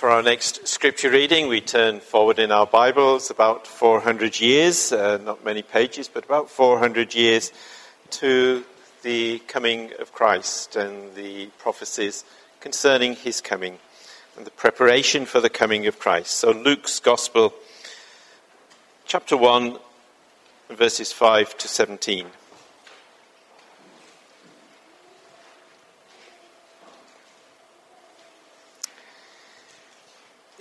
For our next scripture reading, we turn forward in our Bibles about 400 years, uh, not many pages, but about 400 years to the coming of Christ and the prophecies concerning his coming and the preparation for the coming of Christ. So, Luke's Gospel, chapter 1, verses 5 to 17.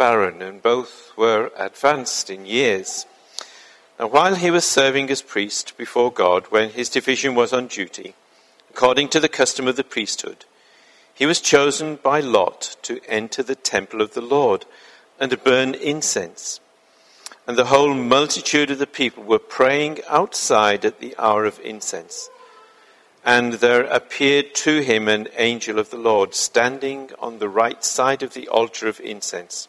barren, and both were advanced in years. Now, while he was serving as priest before God, when his division was on duty, according to the custom of the priesthood, he was chosen by lot to enter the temple of the Lord and to burn incense. And the whole multitude of the people were praying outside at the hour of incense. And there appeared to him an angel of the Lord standing on the right side of the altar of incense.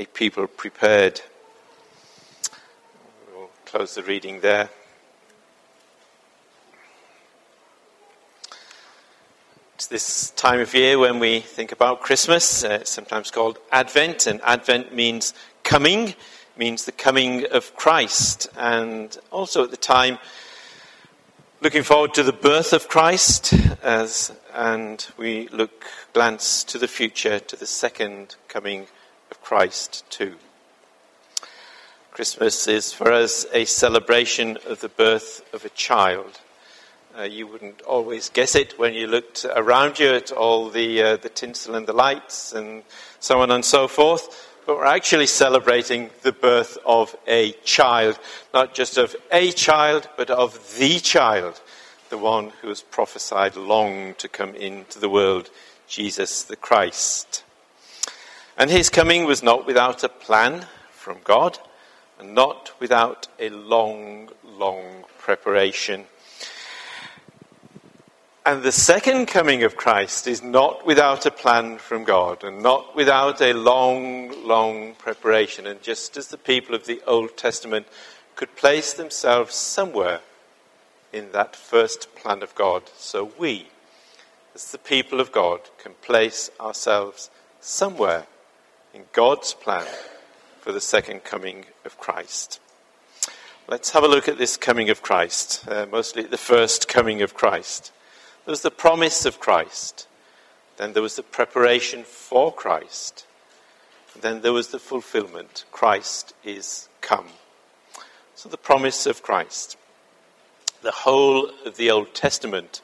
a people prepared. We'll close the reading there. It's this time of year when we think about Christmas. Uh, sometimes called Advent, and Advent means coming, means the coming of Christ. And also at the time, looking forward to the birth of Christ, as, and we look, glance to the future, to the second coming of Christ too. Christmas is for us a celebration of the birth of a child. Uh, you wouldn't always guess it when you looked around you at all the, uh, the tinsel and the lights and so on and so forth. But we're actually celebrating the birth of a child, not just of a child, but of the child, the one who was prophesied long to come into the world, Jesus the Christ. And his coming was not without a plan from God and not without a long, long preparation. And the second coming of Christ is not without a plan from God and not without a long, long preparation. And just as the people of the Old Testament could place themselves somewhere in that first plan of God, so we, as the people of God, can place ourselves somewhere in God's plan for the second coming of Christ. Let's have a look at this coming of Christ, uh, mostly the first coming of Christ. There was the promise of Christ, then there was the preparation for Christ, then there was the fulfillment. Christ is come. So, the promise of Christ. The whole of the Old Testament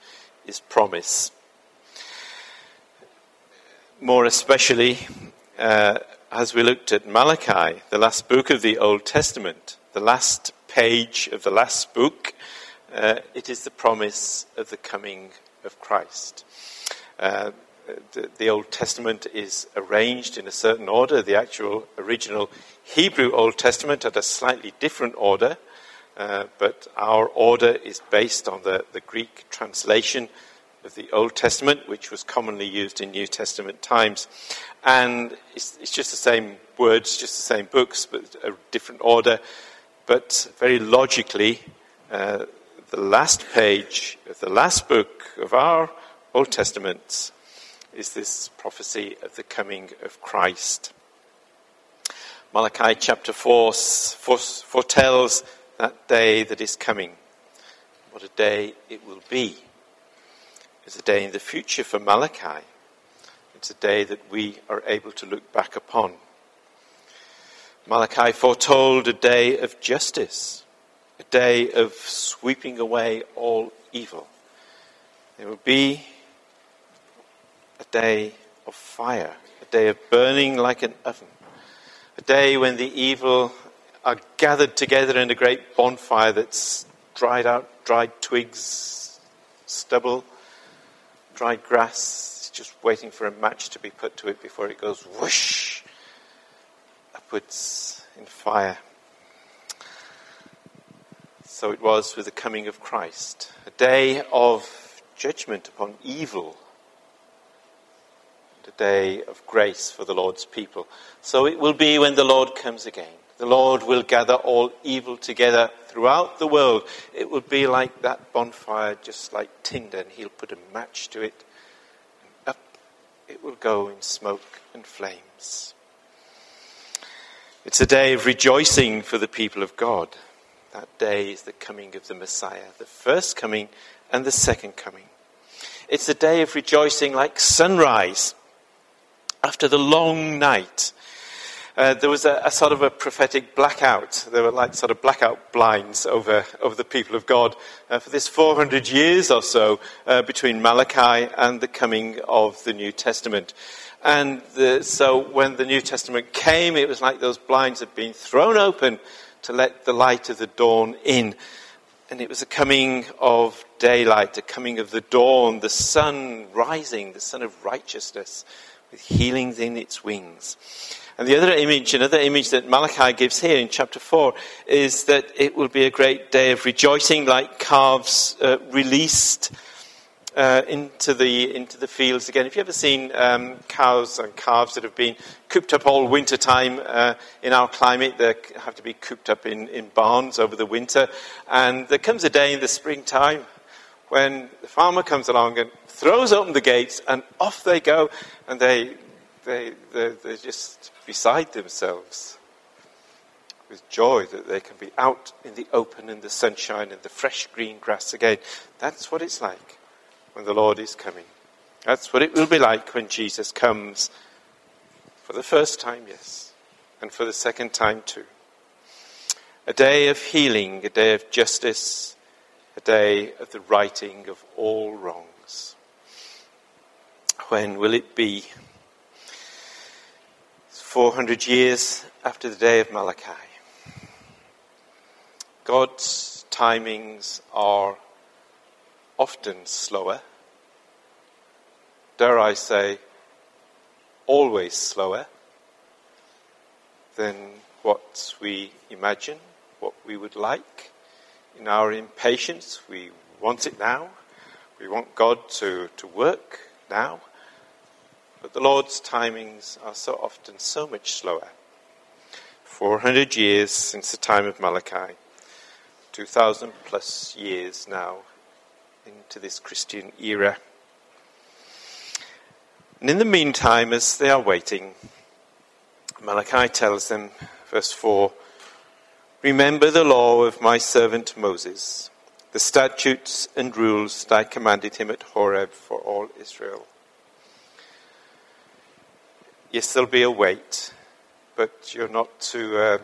is promise. More especially, uh, as we looked at Malachi, the last book of the Old Testament, the last page of the last book, uh, it is the promise of the coming of Christ. Uh, the, the, Old Testament is arranged in a certain order. The actual original Hebrew Old Testament had a slightly different order, uh, but our order is based on the, the Greek translation of the Old Testament, which was commonly used in New Testament times. And it's, it's, just the same words, just the same books, but a different order. But very logically, uh, the last page of the last book of our Old Testament is this prophecy of the coming of Christ. Malachi chapter 4 foretells that day that is coming. What a day it will be. It's a day in the future for Malachi. It's a day that we are able to look back upon. Malachi foretold a day of justice, a day of sweeping away all evil. There will be a day of fire, a day of burning like an oven, a day when the evil are gathered together in a great bonfire that's dried out, dried twigs, stubble, dried grass, just waiting for a match to be put to it before it goes whoosh upwards in fire. So it was with the coming of Christ, a day of judgment upon evil a day of grace for the Lord's people. So it will be when the Lord comes again. The Lord will gather all evil together throughout the world. It will be like that bonfire, just like tinder, and he'll put a match to it, and up it will go in smoke and flames. It's a day of rejoicing for the people of God. That day is the coming of the Messiah, the first coming and the second coming. It's a day of rejoicing like sunrise after the long night, uh, there was a, a, sort of a prophetic blackout. There were like sort of blackout blinds over, over the people of God uh, for this 400 years or so uh, between Malachi and the coming of the New Testament. And the, so when the New Testament came, it was like those blinds had been thrown open to let the light of the dawn in. And it was a coming of daylight, a coming of the dawn, the sun rising, the sun of righteousness with healings in its wings. And the other image, another image that Malachi gives here in chapter 4 is that it will be a great day of rejoicing like calves uh, released uh, into, the, into the fields again. Have you ever seen um, cows and calves that have been cooped up all winter time uh, in our climate? They have to be cooped up in, in barns over the winter. And there comes a day in the springtime when the farmer comes along and throws open the gates, and off they go, and they, they, they're, they're just beside themselves with joy that they can be out in the open, in the sunshine, in the fresh green grass again. That's what it's like when the Lord is coming. That's what it will be like when Jesus comes for the first time, yes, and for the second time too. A day of healing, a day of justice, a day of the righting of all wrongs. When will it be? 400 years after the day of Malachi. God's timings are often slower, dare I say, always slower than what we imagine, what we would like. In our impatience, we want it now. We want God to, to work now. But the Lord's timings are so often so much slower. 400 years since the time of Malachi, 2,000 plus years now into this Christian era. And in the meantime, as they are waiting, Malachi tells them, verse 4 Remember the law of my servant Moses, the statutes and rules that I commanded him at Horeb for all Israel. Yes, there'll be a wait, but you're not to, uh,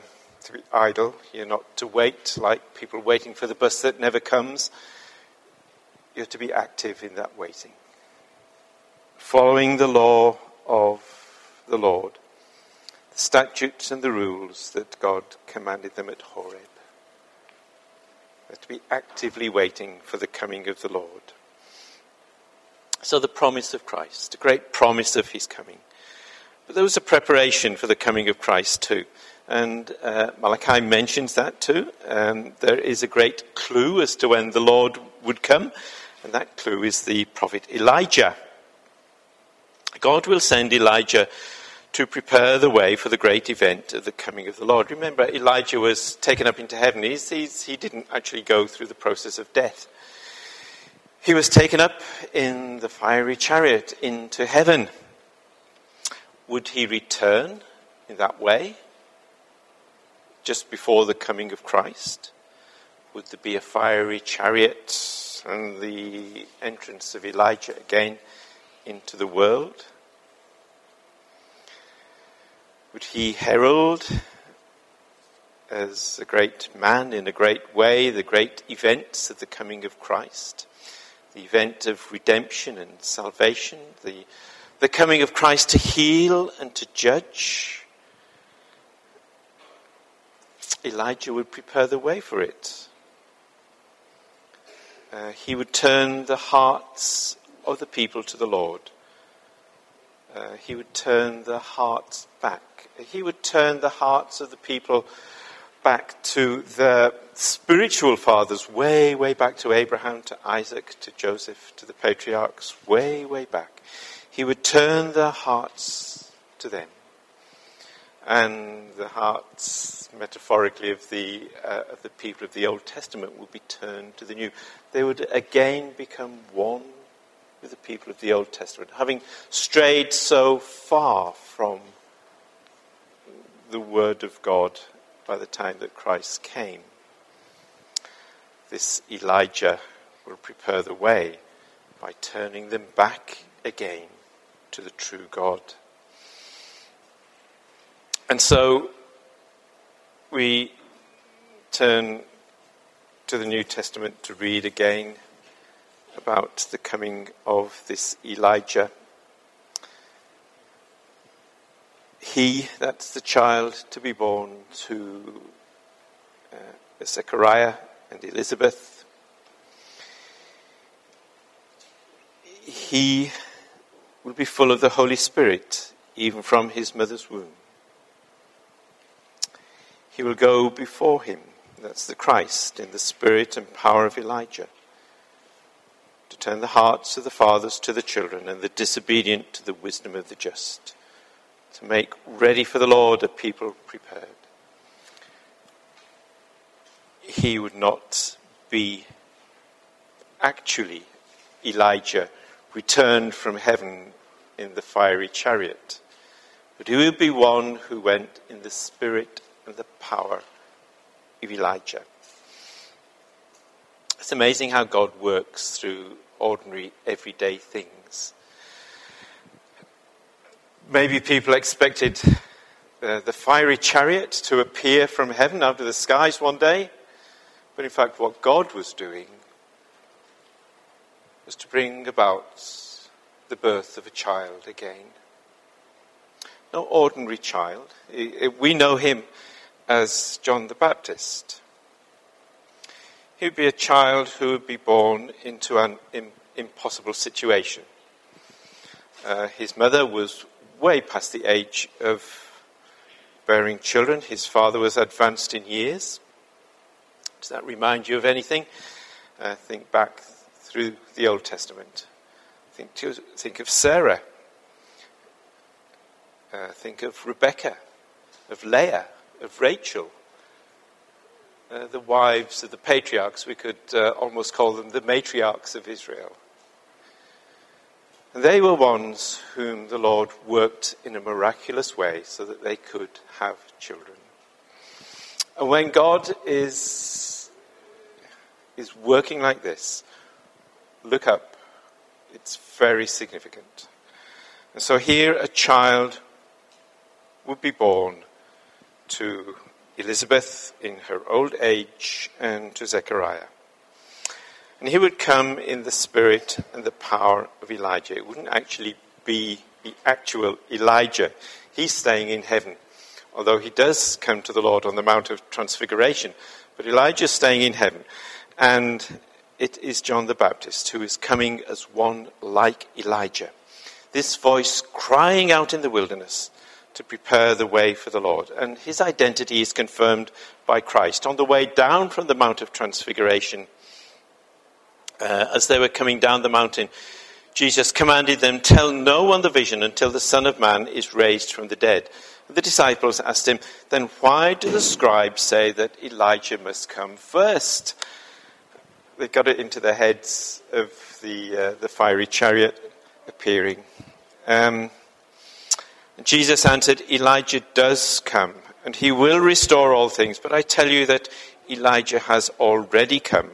to be idle. You're not to wait like people waiting for the bus that never comes. You're to be active in that waiting, following the law of the Lord, the statutes and the rules that God commanded them at Horeb. They're to be actively waiting for the coming of the Lord. So, the promise of Christ, a great promise of his coming. But there was a preparation for the coming of Christ too. And uh, Malachi mentions that too. Um, there is a great clue as to when the Lord would come, and that clue is the prophet Elijah. God will send Elijah to prepare the way for the great event of the coming of the Lord. Remember, Elijah was taken up into heaven. He's, he's, he didn't actually go through the process of death. He was taken up in the fiery chariot into heaven. Would he return in that way just before the coming of Christ? Would there be a fiery chariot and the entrance of Elijah again into the world? Would he herald as a great man in a great way the great events of the coming of Christ? The event of redemption and salvation, the, the coming of Christ to heal and to judge. Elijah would prepare the way for it. Uh, he would turn the hearts of the people to the Lord. Uh, he would turn the hearts back he would turn the hearts of the people back to their spiritual fathers, way, way back to Abraham, to Isaac, to Joseph, to the patriarchs, way, way back. He would turn their hearts to them. And the hearts, metaphorically, of the, uh, of the people of the Old Testament would be turned to the New. They would again become one with the people of the Old Testament, having strayed so far from the Word of God by the time that Christ came. This Elijah will prepare the way by turning them back again to the true God. And so we turn to the New Testament to read again about the coming of this Elijah. he, that's the child to be born to uh, Zechariah and Elizabeth, he will be full of the Holy Spirit even from his mother's womb. He will go before him, that's the Christ, in the spirit and power of Elijah, to turn the hearts of the fathers to the children and the disobedient to the wisdom of the just to make ready for the Lord a people prepared. He would not be actually Elijah returned from heaven in the fiery chariot, but he would be one who went in the spirit and the power of Elijah. It's amazing how God works through ordinary, everyday things. Maybe people expected uh, the fiery chariot to appear from heaven out of the skies one day, but in fact, what God was doing was to bring about the birth of a child again. No ordinary child. We know him as John the Baptist. He would be a child who would be born into an impossible situation. Uh, his mother was way past the age of bearing children. His father was advanced in years. Does that remind you of anything? Uh, think back through the Old Testament. Think, to, think of Sarah. Uh, think of Rebecca, of Leah, of Rachel. Uh, the wives of the patriarchs, we could uh, almost call them the matriarchs of Israel. They were ones whom the Lord worked in a miraculous way so that they could have children. And when God is, is working like this, look up. It's very significant. And so here a child would be born to Elizabeth in her old age and to Zechariah. And he would come in the spirit and the power of Elijah. It wouldn't actually be the actual Elijah. He's staying in heaven, although he does come to the Lord on the Mount of Transfiguration. But Elijah's staying in heaven. And it is John the Baptist who is coming as one like Elijah. This voice crying out in the wilderness to prepare the way for the Lord. And his identity is confirmed by Christ. On the way down from the Mount of Transfiguration, uh, as they were coming down the mountain, Jesus commanded them, Tell no one the vision until the Son of Man is raised from the dead. The disciples asked him, Then why do the scribes say that Elijah must come first? They got it into the heads of the, uh, the fiery chariot appearing. Um, Jesus answered, Elijah does come, and he will restore all things. But I tell you that Elijah has already come.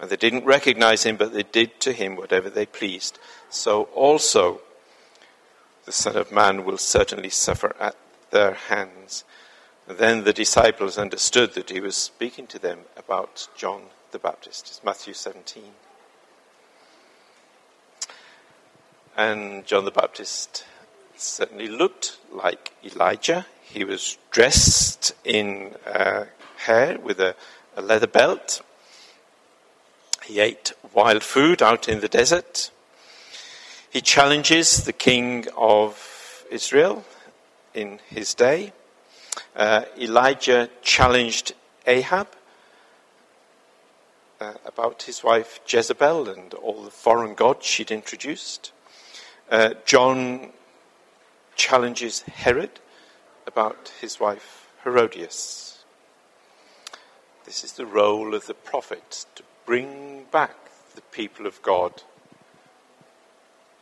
And they didn't recognize him, but they did to him whatever they pleased. So also the Son of Man will certainly suffer at their hands. And then the disciples understood that he was speaking to them about John the Baptist. It's Matthew 17. And John the Baptist certainly looked like Elijah. He was dressed in uh, hair with a, a leather belt. He ate wild food out in the desert. He challenges the king of Israel in his day. Uh, Elijah challenged Ahab uh, about his wife Jezebel and all the foreign gods she'd introduced. Uh, John challenges Herod about his wife Herodias. This is the role of the prophet to bring back the people of God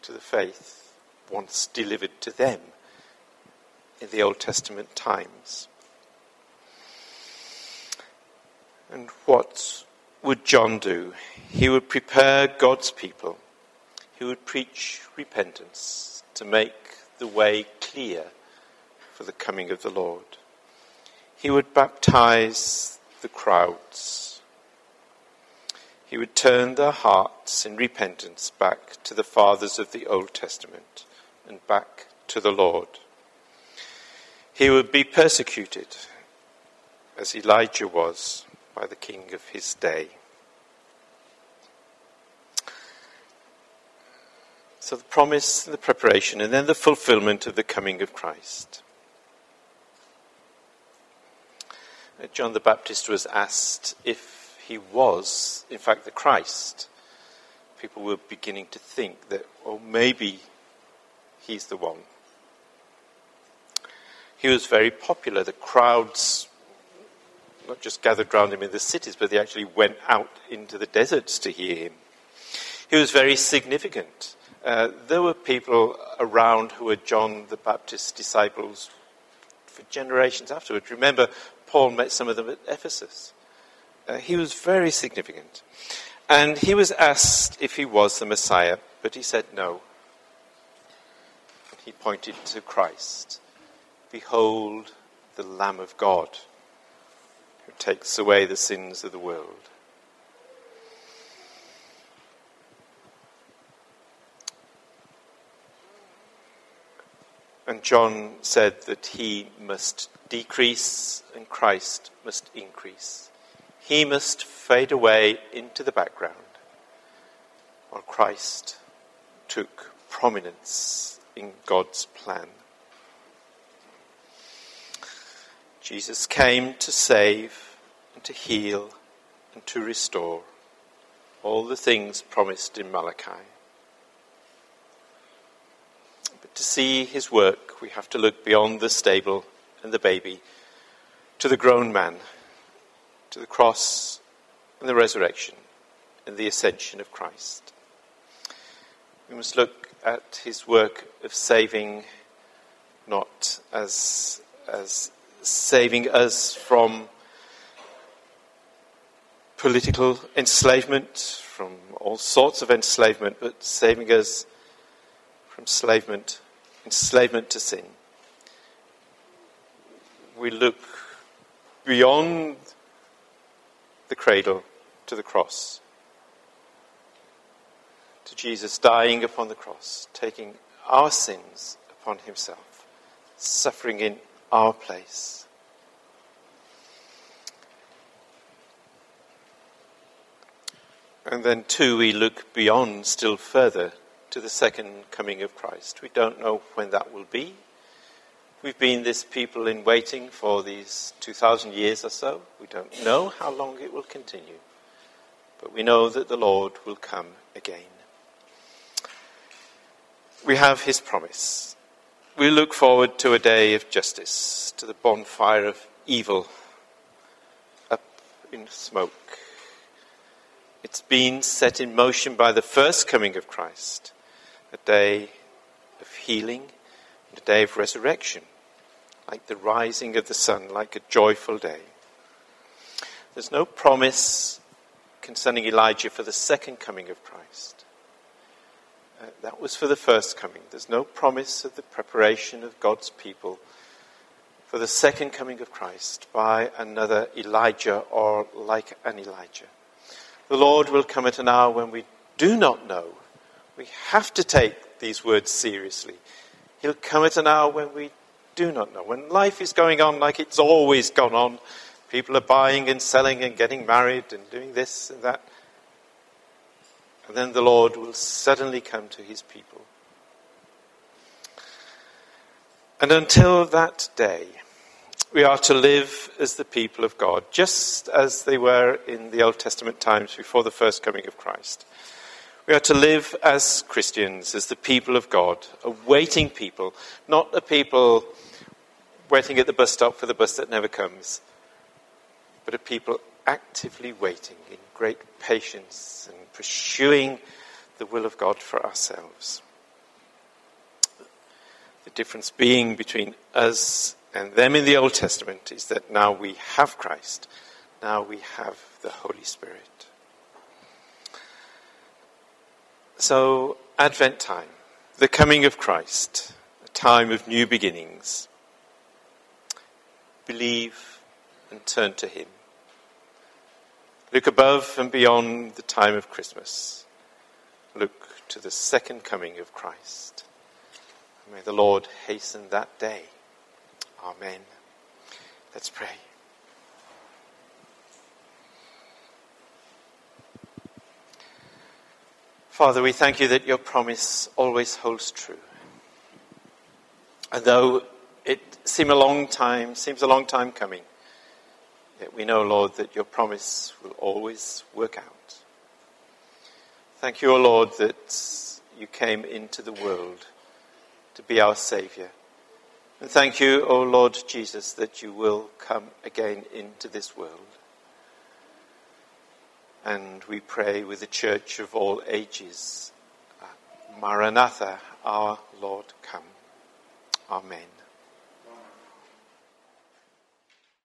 to the faith once delivered to them in the Old Testament times. And what would John do? He would prepare God's people. He would preach repentance to make the way clear for the coming of the Lord. He would baptize the crowds. He would turn their hearts in repentance back to the fathers of the Old Testament and back to the Lord. He would be persecuted, as Elijah was, by the king of his day. So the promise, the preparation, and then the fulfillment of the coming of Christ. Uh, John the Baptist was asked if he was, in fact, the Christ. People were beginning to think that, oh, maybe he's the one. He was very popular. The crowds not just gathered round him in the cities, but they actually went out into the deserts to hear him. He was very significant. Uh, there were people around who were John the Baptist's disciples for generations afterwards. Remember, Paul met some of them at Ephesus. Uh, he was very significant. And he was asked if he was the Messiah, but he said no. He pointed to Christ. Behold the Lamb of God who takes away the sins of the world. And John said that he must decrease and Christ must increase. He must fade away into the background while Christ took prominence in God's plan. Jesus came to save and to heal and to restore all the things promised in Malachi But to see his work, we have to look beyond the stable and the baby to the grown man, to the cross and the resurrection and the ascension of Christ. We must look at his work of saving not as, as saving us from political enslavement, from all sorts of enslavement, but saving us from enslavement, enslavement to sin. We look beyond the cradle to the cross, to Jesus dying upon the cross, taking our sins upon himself, suffering in our place. And then, too, we look beyond still further to the second coming of Christ. We don't know when that will be. We've been this people in waiting for these 2,000 years or so. We don't know how long it will continue. But we know that the Lord will come again. we have his promise. We look forward to a day of justice, to the bonfire of evil up in smoke. It's been set in motion by the first coming of Christ, a day of healing and a day of resurrection, like the rising of the sun, like a joyful day. There's no promise concerning Elijah for the second coming of Christ. Uh, that was for the first coming. There's no promise of the preparation of God's people for the second coming of Christ by another Elijah or like an Elijah. The Lord will come at an hour when we do not know. We have to take these words seriously. He'll come at an hour when we do not know. When life is going on like it's always gone on, people are buying and selling and getting married and doing this and that. And then the Lord will suddenly come to his people. And until that day, we are to live as the people of God, just as they were in the Old Testament times before the first coming of Christ. We are to live as Christians, as the people of God, a waiting people, not a people waiting at the bus stop for the bus that never comes, but a people actively waiting in great patience and pursuing the will of God for ourselves. The difference being between us and them in the Old Testament is that now we have Christ, now we have the Holy Spirit. So, Advent time, the coming of Christ, a time of new beginnings. Believe and turn to Him. Look above and beyond the time of Christmas. Look to the second coming of Christ. May the Lord hasten that day. Amen. Let's pray. Father, we thank you that your promise always holds true. And though it seems a long time, seems a long time coming, we know, Lord, that your promise will always work out. Thank you, O Lord, that you came into the world to be our Saviour. And thank you, O Lord Jesus, that you will come again into this world. And we pray with the church of all ages, uh, Maranatha, our Lord, come. Amen.